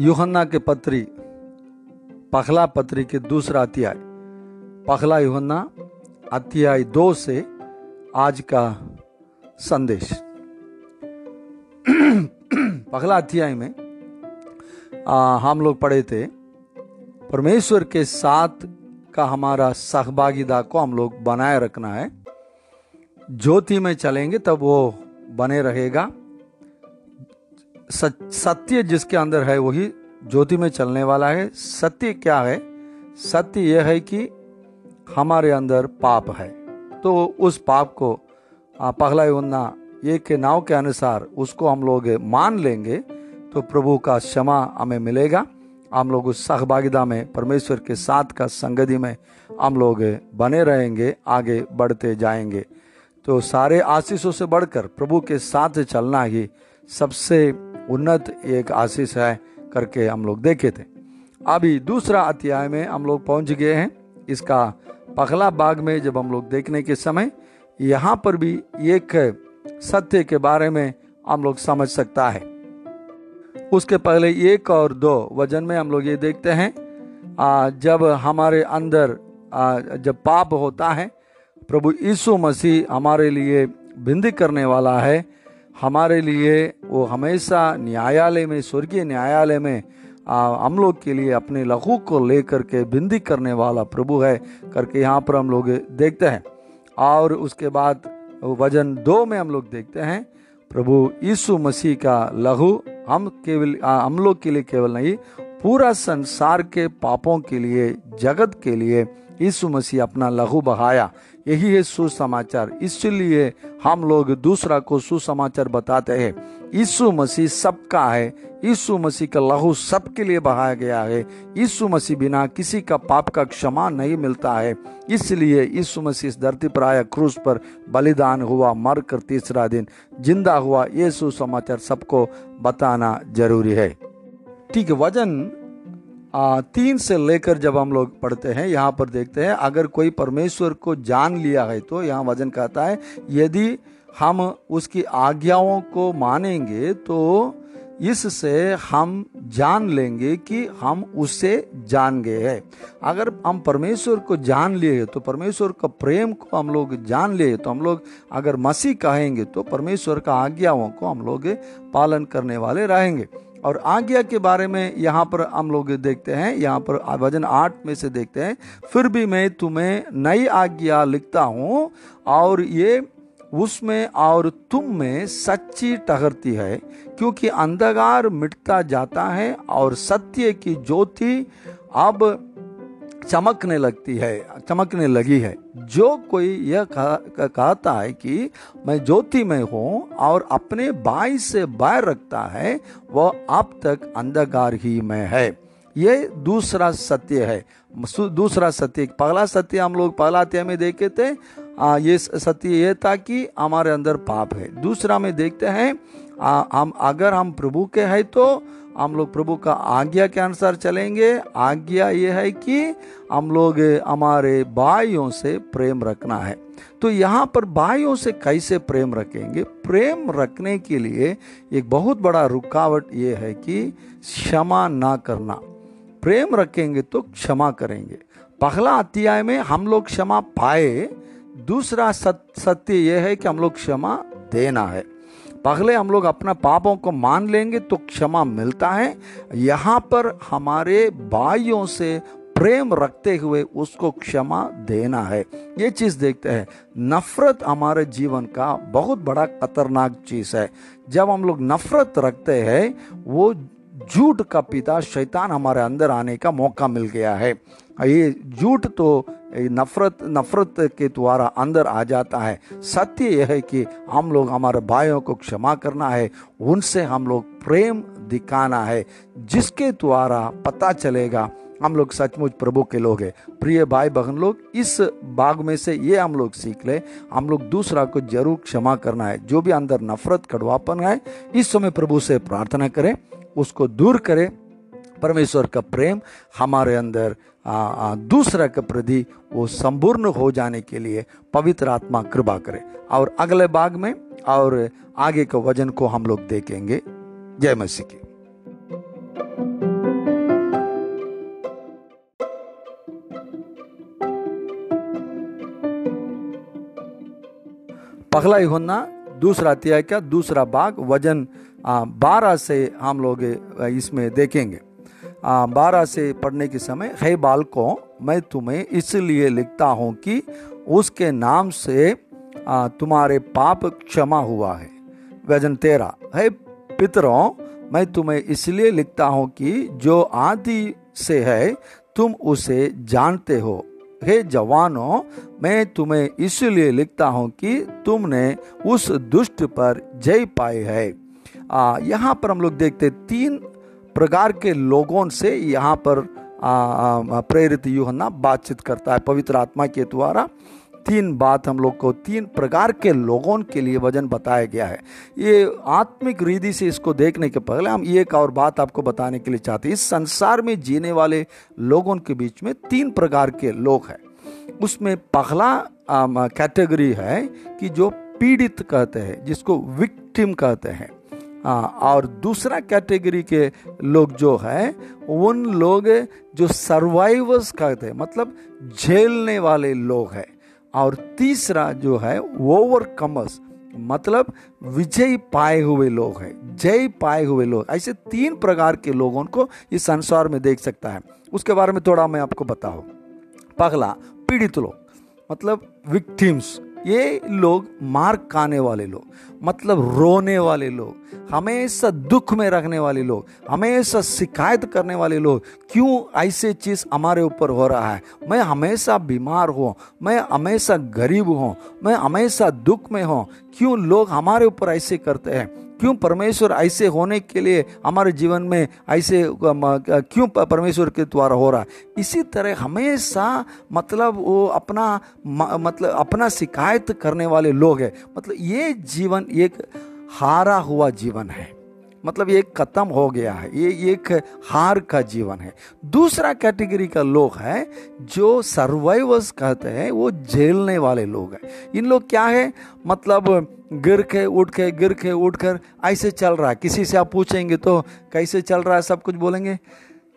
यूहन्ना के पत्री पखला पत्री के दूसरा अध्याय। पखला यूहन्ना अध्याय दो से आज का संदेश। पखला अध्याय में आ, हम लोग पढ़े थे परमेश्वर के साथ का हमारा सहभागिता को हम लोग बनाए रखना है। ज्योति में चलेंगे, तब वो बने रहेगा। सत्य जिसके अंदर है, वही ज्योति में चलने वाला है। सत्य क्या है? सत्य यह है कि हमारे अंदर पाप है। तो उस पाप को पहला उन्ना ये के नाव के अनुसार उसको हम लोग मान लेंगे तो प्रभु का क्षमा हमें मिलेगा। हम लोग उस सहभागिता में, परमेश्वर के साथ का संगति में हम लोग बने रहेंगे, आगे बढ़ते जाएँगे। तो सारे आशीषों से बढ़कर प्रभु के साथ चलना ही सबसे उन्नत एक आशीष है करके हम लोग देखे थे। अभी दूसरा अध्याय में हम लोग पहुँच गए हैं। इसका पखला बाग में जब हम लोग देखने के समय यहाँ पर भी एक सत्य के बारे में हम लोग समझ सकता है। उसके पहले एक और दो वज़न में हम लोग ये देखते हैं जब हमारे अंदर जब पाप होता है प्रभु यीशु मसीह हमारे लिए बिंदी करने वाला है। हमारे लिए वो हमेशा न्यायालय में, स्वर्गीय न्यायालय में हम लोग के लिए अपने लहू को लेकर के बिंदी करने वाला प्रभु है करके यहाँ पर हम लोग देखते हैं। और उसके बाद वज़न दो में हम लोग देखते हैं। प्रभु यीशु मसीह का लहू हम केवल हम लोग के लिए केवल नहीं, पूरा संसार के पापों के लिए, जगत के लिए यीशु मसीह अपना लहू बहाया। यही है सुसमाचार। इसलिए हम लोग दूसरा को सुसमाचार बताते हैं। यीशु मसीह सबका है। यीशु मसीह का लहू सबके लिए बहाया गया है। यीशु मसीह बिना किसी का पाप का क्षमा नहीं मिलता है। इसलिए यीशु मसीह इस धरती पर आया, क्रूस पर बलिदान हुआ मर कर तीसरा दिन ज़िंदा हुआ। ये सुसमाचार सबको बताना ज़रूरी है। ठीक वज़न आ, तीन से लेकर जब हम लोग पढ़ते हैं यहाँ पर देखते हैं अगर कोई परमेश्वर को जान लिया है तो यहाँ वज़न कहता है यदि हम उसकी आज्ञाओं को मानेंगे तो इससे हम जान लेंगे कि हम उसे जान गए हैं। अगर हम परमेश्वर को जान लिए तो परमेश्वर का प्रेम को हम लोग जान लिए तो हम लोग अगर मसीह कहेंगे तो परमेश्वर का आज्ञाओं को हम लोग पालन करने वाले रहेंगे। और आज्ञा के बारे में यहाँ पर हम लोग देखते हैं, यहाँ पर भजन आठ में से देखते हैं, फिर भी मैं तुम्हें नई आज्ञा लिखता हूँ और ये उसमें और तुम में सच्ची टहरती है, क्योंकि अंधकार मिटता जाता है और सत्य की ज्योति अब चमकने लगती है चमकने लगी है। जो कोई यह कहता है कि मैं ज्योति में हूँ और अपने बाई से बैर रखता है वह अब तक अंधकार ही में है। ये दूसरा सत्य है। दूसरा सत्य पहला सत्य हम लोग पहला अध्याय में देखे थे। आ, ये सत्य ये था कि हमारे अंदर पाप है। दूसरा में देखते हैं आ, हम अगर हम प्रभु के हैं तो हम लोग प्रभु का आज्ञा के अनुसार चलेंगे। आज्ञा ये है कि हम लोग हमारे भाइयों से प्रेम रखना है। तो यहाँ पर भाइयों से कैसे प्रेम रखेंगे? प्रेम रखने के लिए एक बहुत बड़ा रुकावट ये है कि क्षमा ना करना। प्रेम रखेंगे तो क्षमा करेंगे। पहला अध्याय में हम लोग क्षमा पाए दूसरा सत्य यह है कि हम लोग क्षमा देना है। पहले हम लोग अपना पापों को मान लेंगे तो क्षमा मिलता है। यहाँ पर हमारे भाइयों से प्रेम रखते हुए उसको क्षमा देना है। ये चीज़ देखते हैं। नफरत हमारे जीवन का बहुत बड़ा खतरनाक चीज़ है। जब हम लोग नफरत रखते हैं, वो झूठ का पिता शैतान हमारे अंदर आने का मौका मिल गया है। ये झूठ तो नफरत नफरत के द्वारा अंदर आ जाता है सत्य यह है कि हम लोग हमारे भाइयों को क्षमा करना है उनसे हम लोग प्रेम दिखाना है जिसके द्वारा पता चलेगा हम लोग सचमुच प्रभु के लोग हैं प्रिय भाई बहन लोग इस बाग में से ये हम लोग सीख ले हम लोग दूसरा को ज़रूर क्षमा करना है जो भी अंदर नफरत कड़वापन है इस समय प्रभु से प्रार्थना करें उसको दूर करें परमेश्वर का प्रेम हमारे अंदर आ, आ, दूसरा के प्रति वो संपूर्ण हो जाने के लिए पवित्र आत्मा कृपा करे। और अगले भाग में और आगे के वज़न को हम लोग देखेंगे। जय मसीह की। पहला होना दूसरा अध्याय का दूसरा भाग वज़न बारह से हम लोग इसमें देखेंगे। बारह से पढ़ने के समय, हे बालकों, मैं तुम्हें इसलिए लिखता हूँ कि उसके नाम से तुम्हारे पाप क्षमा हुआ है। वज़न तेरा है पितरों, मैं तुम्हें इसलिए लिखता हूँ कि जो आदि से है, तुम उसे जानते हो। हे जवानों, मैं तुम्हें इसलिए लिखता हूँ कि तुमने उस दुष्ट पर जय पाए है। यहाँ पर हम लोग देखते तीन प्रकार के लोगों से यहाँ पर प्रेरित यूहन्ना बातचीत करता है। पवित्र आत्मा के द्वारा तीन बात हम लोग को, तीन प्रकार के लोगों के लिए वज़न बताया गया है। ये आत्मिक रीति से इसको देखने के पहले हम एक और बात आपको बताने के लिए चाहते हैं। इस संसार में जीने वाले लोगों के बीच में तीन प्रकार के लोग हैं। उसमें पहला कैटेगरी है कि जो पीड़ित कहते हैं, जिसको विक्टिम कहते हैं। आ, और दूसरा कैटेगरी के लोग जो है उन लोग जो सर्वाइवर्स कहते हैं मतलब झेलने वाले लोग हैं। और तीसरा जो है ओवर कमर्स मतलब विजय पाए हुए लोग हैं जय पाए हुए लोग। ऐसे तीन प्रकार के लोगों को इस संसार में देख सकता है। उसके बारे में थोड़ा मैं आपको बताऊँ। पगला पीड़ित लोग मतलब विक्टिम्स ये लोग मार खाने वाले लोग मतलब रोने वाले लोग, हमेशा दुख में रखने वाले लोग, हमेशा शिकायत करने वाले लोग, क्यों ऐसे चीज़ हमारे ऊपर हो रहा है? मैं हमेशा बीमार हूँ, मैं हमेशा गरीब हूँ, मैं हमेशा दुख में हूँ, क्यों लोग हमारे ऊपर ऐसे करते हैं? क्यों परमेश्वर ऐसे होने के लिए हमारे जीवन में ऐसे क्यों परमेश्वर के द्वारा हो रहा है? इसी तरह हमेशा मतलब वो अपना मतलब अपना शिकायत करने वाले लोग हैं। मतलब ये जीवन एक हारा हुआ जीवन है। मतलब ये खत्म हो गया है। ये एक हार का जीवन है। दूसरा कैटेगरी का लोग है जो सर्वाइवर्स कहते हैं, वो झेलने वाले लोग हैं। इन लोग क्या है? मतलब गिर के उठ के, गिर के उठ कर ऐसे चल रहा है। किसी से आप पूछेंगे तो कैसे चल रहा है, सब कुछ बोलेंगे,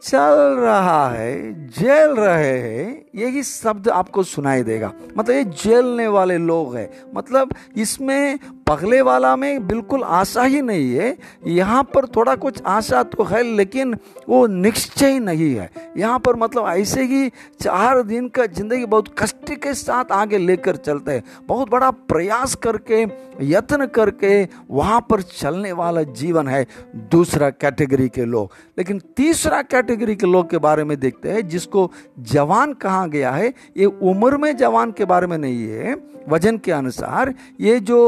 चल रहा है जेल रहे हैं। यही शब्द आपको सुनाई देगा। मतलब ये जेलने वाले लोग हैं। मतलब इसमें पगले वाला में बिल्कुल आशा ही नहीं है। यहाँ पर थोड़ा कुछ आशा तो है, लेकिन वो निश्चय नहीं है। यहाँ पर मतलब ऐसे ही चार दिन का ज़िंदगी बहुत कष्ट के साथ आगे लेकर चलते हैं। बहुत बड़ा प्रयास करके, यत्न करके वहाँ पर चलने वाला जीवन है दूसरा कैटेगरी के लोग। लेकिन तीसरा कैटेगरी के लोग के बारे में देखते हैं, जिसको जवान कहा गया है, ये उम्र में जवान के बारे में नहीं है, वज़न के अनुसार। ये जो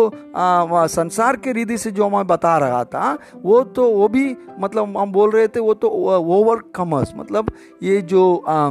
आ, संसार के रीति से जो मैं बता रहा था वो तो वो भी मतलब हम बोल रहे थे वो तो ओवर कमर्स मतलब ये जो आ,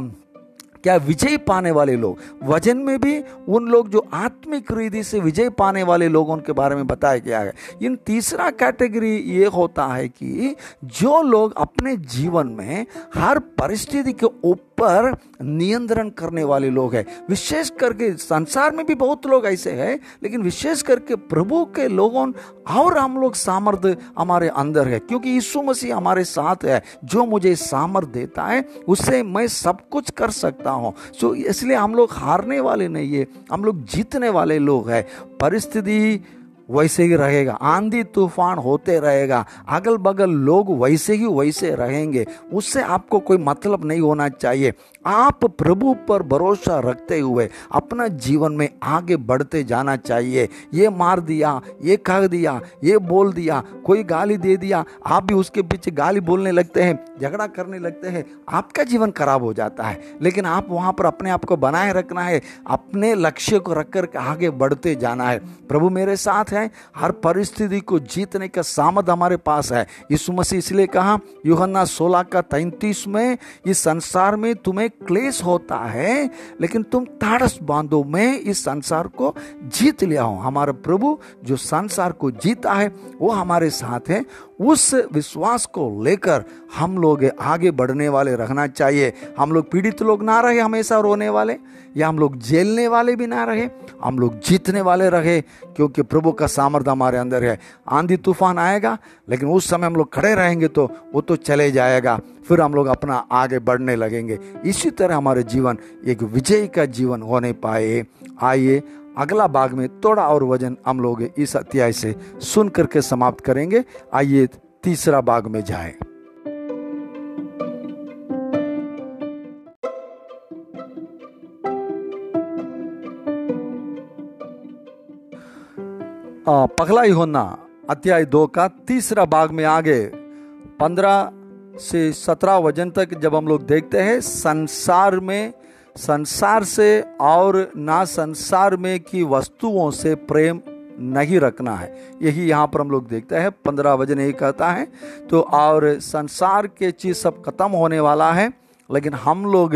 क्या विजय पाने वाले लोग वज़न में भी उन लोग जो आत्मिक रीति से विजय पाने वाले लोगों के बारे में बताया गया है। इन तीसरा कैटेगरी ये होता है कि जो लोग अपने जीवन में हर परिस्थिति के ऊपर नियंत्रण करने वाले लोग हैं। विशेष करके संसार में भी बहुत लोग ऐसे हैं, लेकिन विशेष करके प्रभु के लोगों और हम लोग सामर्थ्य हमारे अंदर है, क्योंकि यीशु मसीह हमारे साथ है। जो मुझे सामर्थ्य देता है उससे मैं सब कुछ कर सकता हूँ। सो इसलिए हम लोग हारने वाले नहीं है, हम लोग जीतने वाले लोग हैं। परिस्थिति वैसे ही रहेगा। आंधी तूफ़ान होते रहेगा। अगल बगल लोग वैसे ही वैसे रहेंगे। उससे आपको कोई मतलब नहीं होना चाहिए। आप प्रभु पर भरोसा रखते हुए अपना जीवन में आगे बढ़ते जाना चाहिए। ये मार दिया, ये कह दिया, ये बोल दिया, कोई गाली दे दिया, आप भी उसके पीछे गाली बोलने लगते हैं, झगड़ा करने लगते हैं, आपका जीवन खराब हो जाता है। लेकिन आप वहाँ पर अपने आप को बनाए रखना है, अपने लक्ष्य को रख कर आगे बढ़ते जाना है। प्रभु मेरे साथ है, हर परिस्थिति को जीतने का सामर्थ हमारे पास है। यीशु मसीह इसलिए कहा, यूहन्ना सोलह का तैतीस में, इस संसार में तुम्हें क्लेश होता है, लेकिन तुम ताड़स बांधो, में इस संसार को जीत लिया हो। हमारा प्रभु जो संसार को जीता है, वो हमारे साथ है उस विश्वास को लेकर हम लोग आगे बढ़ने वाले रहना चाहिए। हम लोग पीड़ित लोग ना रहे हमेशा रोने वाले, या हम लोग झेलने वाले भी ना रहे, हम लोग जीतने वाले रहे, क्योंकि प्रभु का सामर्थ्य हमारे अंदर है। आंधी तूफ़ान आएगा, लेकिन उस समय हम लोग खड़े रहेंगे तो वो तो चले जाएगा। फिर हम लोग अपना आगे बढ़ने लगेंगे। इसी तरह हमारे जीवन एक विजय का जीवन होने पाए। आइए अगला भाग में थोड़ा और वज़न हम लोग इस अध्याय से सुन करके समाप्त करेंगे। आइए तीसरा भाग में जाए। पगला ही होना अध्याय दो का तीसरा भाग में आगे। पंद्रह से सत्रह वज़न तक जब हम लोग देखते हैं, संसार में संसार से और ना संसार में की वस्तुओं से प्रेम नहीं रखना है। यही यहाँ पर हम लोग देखते हैं, पंद्रह वज़न यही कहता है तो और संसार के चीज़ सब खत्म होने वाला है, लेकिन हम लोग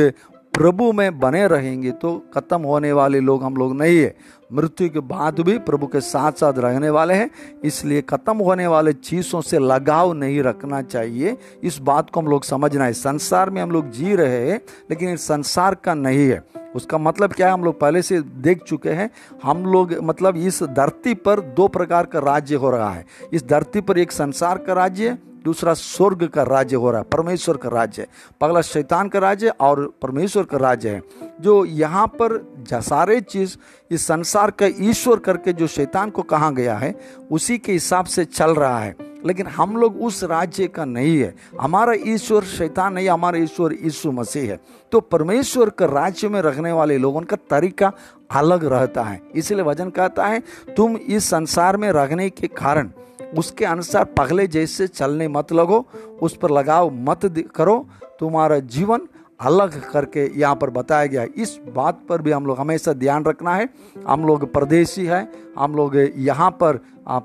प्रभु में बने रहेंगे तो खत्म होने वाले लोग हम लोग नहीं है। मृत्यु के बाद भी प्रभु के साथ साथ रहने वाले हैं। इसलिए खत्म होने वाले चीज़ों से लगाव नहीं रखना चाहिए। इस बात को हम लोग समझना है। संसार में हम लोग जी रहे हैं, लेकिन इस संसार का नहीं है। उसका मतलब क्या है? हम लोग पहले से देख चुके हैं। हम लोग मतलब इस धरती पर दो प्रकार का राज्य हो रहा है। इस धरती पर एक संसार का राज्य दूसरा स्वर्ग का राज्य हो रहा है। परमेश्वर का राज्य है। पगला शैतान का राज्य और परमेश्वर का राज्य है। जो यहाँ पर सारे चीज़ इस संसार का ईश्वर करके जो शैतान को कहा गया है, उसी के हिसाब से चल रहा है। लेकिन हम लोग उस राज्य का नहीं है। हमारा ईश्वर शैतान नहीं, हमारा ईश्वर यीशु मसीह है। तो परमेश्वर के राज्य में रखने वाले लोगों का तरीका अलग रहता है। इसलिए वज़न कहता है, तुम इस संसार में रहने के कारण उसके अनुसार पगले जैसे चलने मत लगो, उस पर लगाव मत करो। तुम्हारा जीवन अलग करके यहाँ पर बताया गया है। इस बात पर भी हम लोग हमेशा ध्यान रखना है। हम लोग परदेशी हैं। हम लोग यहाँ पर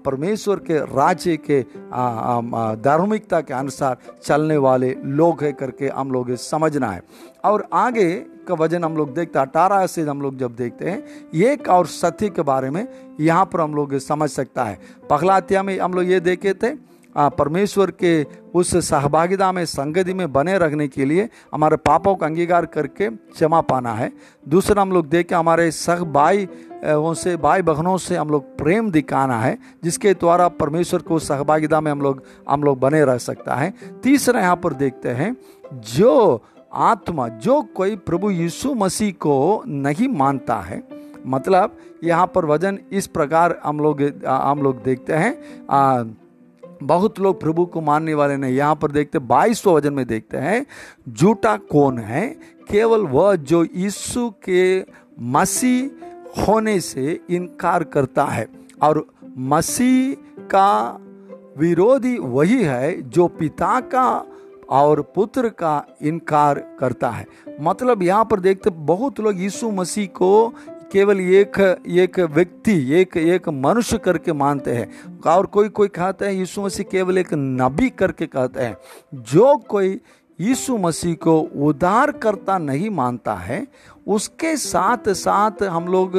परमेश्वर के राज्य के धार्मिकता के अनुसार चलने वाले लोग है करके हम लोग समझना है। और आगे का वज़न हम लोग देखते हैं। अठारह से हम लोग जब देखते हैं, एक और सत्य के बारे में यहाँ पर हम लोग समझ सकता है। पगलात्या में हम लोग ये देखे थे परमेश्वर के उस सहभागिता में, संगति में बने रखने के लिए हमारे पापों का अंगीकार करके क्षमा पाना है। दूसरा हम लोग देखें हमारे सह भाई उनसे भाई बहनों से हम लोग प्रेम दिखाना है, जिसके द्वारा परमेश्वर को सहभागिता में हम लोग हम लोग बने रह सकता है। तीसरा यहाँ पर देखते हैं, जो आत्मा, जो कोई प्रभु यीशु मसीह को नहीं मानता है मतलब यहाँ पर वज़न इस प्रकार हम लोग हम लोग देखते हैं बहुत लोग प्रभु को मानने वाले नहीं। यहाँ पर देखते, बाईसवें वज़न में देखते हैं, झूठा कौन है? केवल वह जो यीशु के मसीह होने से इनकार करता है। और मसीह का विरोधी वही है जो पिता का और पुत्र का इनकार करता है। मतलब यहाँ पर देखते, बहुत लोग यीशु मसीह को केवल एक एक व्यक्ति, एक एक मनुष्य करके मानते हैं। और कोई कोई कहता है, यीशु मसीह केवल एक नबी करके कहते हैं। जो कोई यीशु मसीह को उदार करता नहीं मानता है उसके साथ साथ हम लोग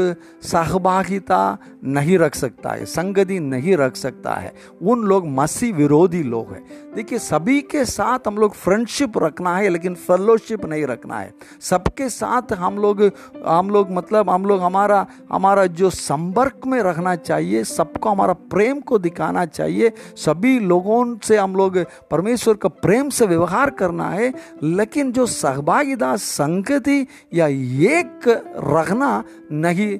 सहभागिता नहीं रख सकता है, संगति नहीं रख सकता है। उन लोग मसी विरोधी लोग हैं। देखिए, सभी के साथ हम लोग फ्रेंडशिप रखना है, लेकिन फेलोशिप नहीं रखना है। सबके साथ हम लोग हम लोग मतलब हम लोग हमारा हमारा जो संपर्क में रखना चाहिए, सबको हमारा प्रेम को दिखाना चाहिए। सभी लोगों से हम लोग, परमेश्वर का प्रेम से व्यवहार करना है, लेकिन जो सहभागिता, संगति या एक रखना नहीं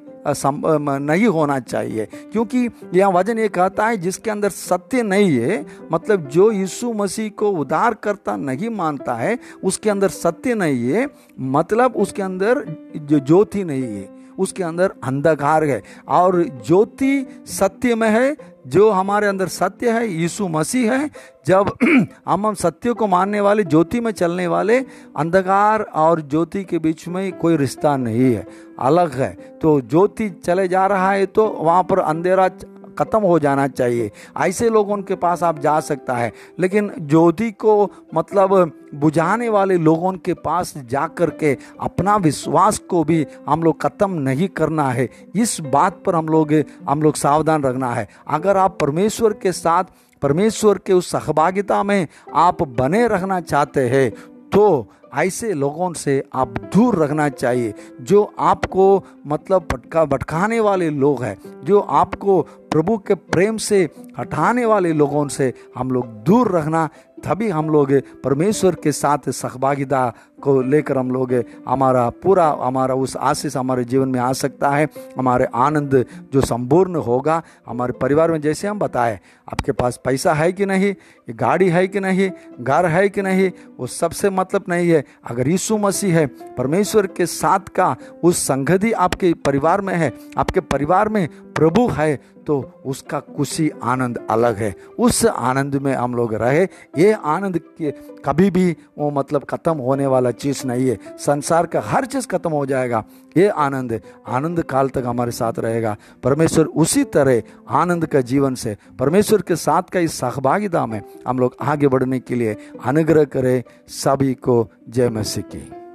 नहीं होना चाहिए। क्योंकि यह वज़न ये कहता है, जिसके अंदर सत्य नहीं है मतलब जो यीशु मसीह को उदार करता नहीं मानता है, उसके अंदर सत्य नहीं है मतलब उसके अंदर जो, ज्योति नहीं है। उसके अंदर अंधकार है। और ज्योति सत्य में है, जो हमारे अंदर सत्य है, यीशु मसीह है, जब हम हम सत्य को मानने वाले, ज्योति में चलने वाले, अंधकार और ज्योति के बीच में कोई रिश्ता नहीं है, अलग है। तो ज्योति चले जा रहा है तो वहाँ पर अंधेरा ख़त्म हो जाना चाहिए। ऐसे लोगों के पास आप जा सकता है। लेकिन ज्योति को मतलब बुझाने वाले लोगों के पास जा कर के अपना विश्वास को भी हम लोग ख़त्म नहीं करना है। इस बात पर हम लोग हम लोग सावधान रखना है। अगर आप परमेश्वर के साथ, परमेश्वर के उस सहभागिता में आप बने रहना चाहते हैं तो ऐसे लोगों से आप दूर रखना चाहिए, जो आपको मतलब भटका, भटकाने वाले लोग हैं, जो आपको प्रभु के प्रेम से हटाने वाले लोगों से हम लोग दूर रखना, तभी हम लोग परमेश्वर के साथ सहभागिता को लेकर हम लोग, हमारा पूरा, हमारा उस आशीष हमारे जीवन में आ सकता है। हमारे आनंद जो संपूर्ण होगा, हमारे परिवार में जैसे हम बताए, आपके पास पैसा है कि नहीं गाड़ी है कि नहीं, घर है कि नहीं, वो सबसे मतलब नहीं है। अगर यीशु मसीह है, परमेश्वर के साथ का उस संगति आपके परिवार में है, आपके परिवार में प्रभु है तो उसका खुशी, आनंद अलग है। उस आनंद में हम लोग रहे। ये आनंद के कभी भी वो मतलब खत्म होने वाला चीज़ नहीं है। संसार का हर चीज़ खत्म हो जाएगा। ये आनंद है। आनंद काल तक हमारे साथ रहेगा। परमेश्वर उसी तरह आनंद का जीवन से, परमेश्वर के साथ का इस सहभागिता में हम लोग आगे बढ़ने के लिए अनुग्रह करें। सभी को जय मसीह की।